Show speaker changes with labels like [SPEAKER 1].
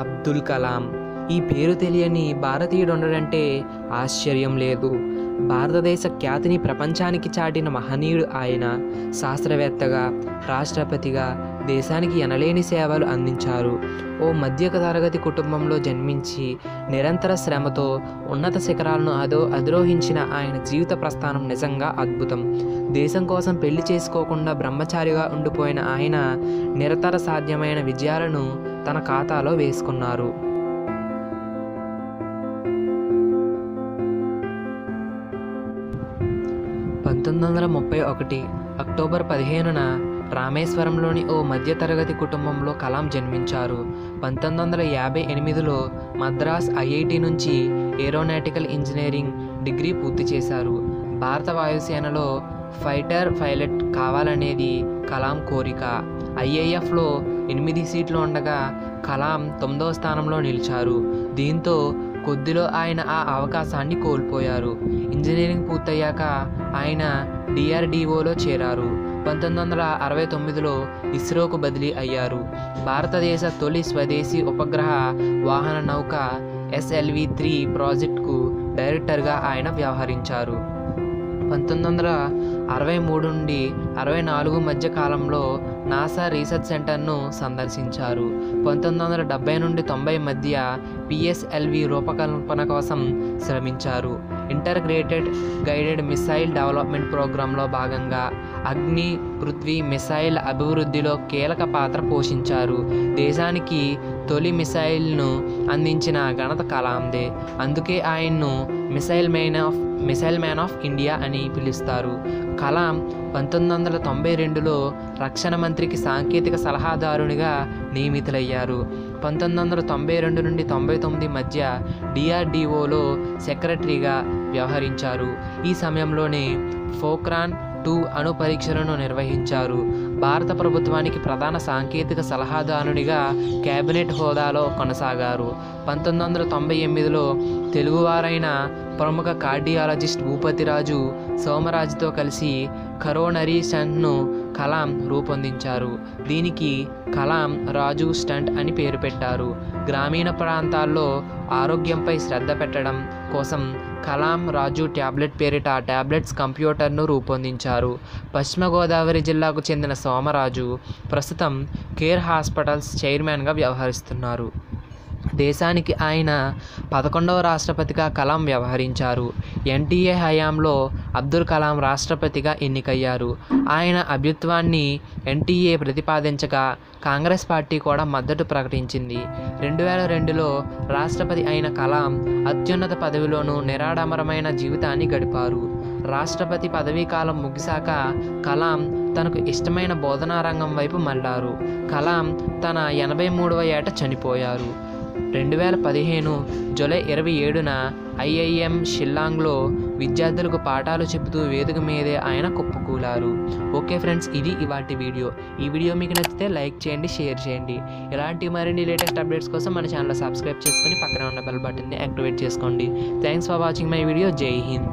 [SPEAKER 1] అబ్దుల్ కలాం. ఈ పేరు తెలియని భారతీయుడు ఉండడంటే ఆశ్చర్యం లేదు. భారతదేశ ఖ్యాతిని ప్రపంచానికి చాటిన మహనీయుడు ఆయన శాస్త్రవేత్తగా రాష్ట్రపతిగా దేశానికి ఎనలేని సేవలు అందించారు. ఓ మధ్య తరగతి కుటుంబంలో జన్మించి నిరంతర శ్రమతో ఉన్నత శిఖరాలను అదో అధిరోహించిన ఆయన జీవిత ప్రస్థానం నిజంగా అద్భుతం. దేశం కోసం పెళ్ళి చేసుకోకుండా బ్రహ్మచారిగా ఉండిపోయిన ఆయన నిరతర సాధ్యమైన విజయాలను తన ఖాతాలో వేసుకున్నారు. పంతొమ్మిది వందల ముప్పై ఒకటి అక్టోబర్ పదిహేనున రామేశ్వరంలోని ఓ మధ్యతరగతి కుటుంబంలో కలాం జన్మించారు. పంతొమ్మిది వందల యాభై ఎనిమిదిలో మద్రాస్ ఐఐటి నుంచి ఏరోనాటికల్ ఇంజనీరింగ్ డిగ్రీ పూర్తి చేశారు. భారత వాయుసేనలో ఫైటర్ పైలట్ కావాలనేది కలాం కోరిక. ఐఏఎఫ్లో ఎనిమిది సీట్లు ఉండగా కలాం తొమ్మిదవ స్థానంలో నిలిచారు. దీంతో కొద్దిలో ఆయన ఆ అవకాశాన్ని కోల్పోయారు. ఇంజనీరింగ్ పూర్తయ్యాక ఆయన డిఆర్డిఓలో చేరారు. పంతొమ్మిది వందల అరవై తొమ్మిదిలో ఇస్రోకు బదిలీ అయ్యారు. భారతదేశ తొలి స్వదేశీ ఉపగ్రహ వాహన నౌక ఎస్ఎల్వి త్రీ ప్రాజెక్టుకు డైరెక్టర్గా ఆయన వ్యవహరించారు. పంతొమ్మిది వందల అరవై మూడు నుండి అరవై నాలుగు మధ్య కాలంలో నాసా రీసెర్చ్ సెంటర్ను సందర్శించారు. పంతొమ్మిది వందల డెబ్బై నుండి తొంభై మధ్య పిఎస్ఎల్వి రూపకల్పన కోసం శ్రమించారు. ఇంటర్గ్రేటెడ్ గైడెడ్ మిసైల్ డెవలప్మెంట్ ప్రోగ్రాంలో భాగంగా అగ్ని పృథ్వీ మిసైల్ అభివృద్ధిలో కీలక పాత్ర పోషించారు. దేశానికి తొలి మిసైల్ను అందించిన ఘనత కలాందే అందుకే ఆయన్ను missile man of missile man of India అని పిలుస్తారు. కలాం పంతొమ్మిది వందల తొంభై రెండులో రక్షణ మంత్రికి సాంకేతిక సలహాదారునిగా నియమితులయ్యారు. పంతొమ్మిది వందల తొంభై రెండు నుండి తొంభై తొమ్మిది మధ్య డిఆర్డిఓలో సెక్రటరీగా వ్యవహరించారు. ఈ సమయంలోనే ఫోక్రాన్ టూ అణు పరీక్షలను నిర్వహించారు. భారత ప్రభుత్వానికి ప్రధాన సాంకేతిక సలహాదారునిగా కేబినెట్ హోదాలో కొనసాగారు. పంతొమ్మిది వందల తొంభై ఎనిమిదిలో తెలుగువారైన ప్రముఖ కార్డియాలజిస్ట్ భూపతిరాజు సోమరాజుతో కలిసి కరోనరీ స్టంట్ను కలాం రూపొందించారు. దీనికి కలాం రాజు స్టంట్ అని పేరు పెట్టారు. గ్రామీణ ప్రాంతాల్లో ఆరోగ్యంపై శ్రద్ధ పెట్టడం కోసం కలాం రాజు ట్యాబ్లెట్ పేరిట ట్యాబ్లెట్స్ కంప్యూటర్ను రూపొందించారు. పశ్చిమ గోదావరి జిల్లాకు చెందిన సోమరాజు ప్రస్తుతం కేర్ హాస్పిటల్స్ చైర్మన్గా వ్యవహరిస్తున్నారు. దేశానికి ఆయన పదకొండవ రాష్ట్రపతిగా కలాం వ్యవహరించారు. ఎన్టీఏ హయాంలో అబ్దుల్ కలాం రాష్ట్రపతిగా ఎన్నికయ్యారు. ఆయన అభ్యుత్వాన్ని ఎన్టీఏ ప్రతిపాదించగా కాంగ్రెస్ పార్టీ కూడా మద్దతు ప్రకటించింది. రెండు వేల రెండులో రాష్ట్రపతి అయిన కలాం అత్యున్నత పదవిలోనూ నిరాడంబరమైన జీవితాన్ని గడిపారు. రాష్ట్రపతి పదవీ కాలం ముగిశాక కలాం తనకు ఇష్టమైన బోధనా రంగం వైపు మళ్ళారు. కలాం తన ఎనభై మూడవ ఏట చనిపోయారు. రెండు వేల పదిహేను జూలై ఇరవై ఏడున ఐఐఎం షిల్లాంగ్లో విద్యార్థులకు పాఠాలు చెబుతూ వేదిక మీదే ఆయన కుప్పకూలారు. ఓకే ఫ్రెండ్స్ ఇది ఇవాటి వీడియో. ఈ వీడియో మీకు నచ్చితే లైక్ చేయండి షేర్ చేయండి. ఇలాంటి మరిన్ని లేటెస్ట్ అప్డేట్స్ కోసం మన ఛానల్ సబ్స్క్రైబ్ చేసుకొని పక్కన ఉన్న బెల్ బటన్ని యాక్టివేట్ చేసుకోండి. Thanks for watching my video. జై హింద్.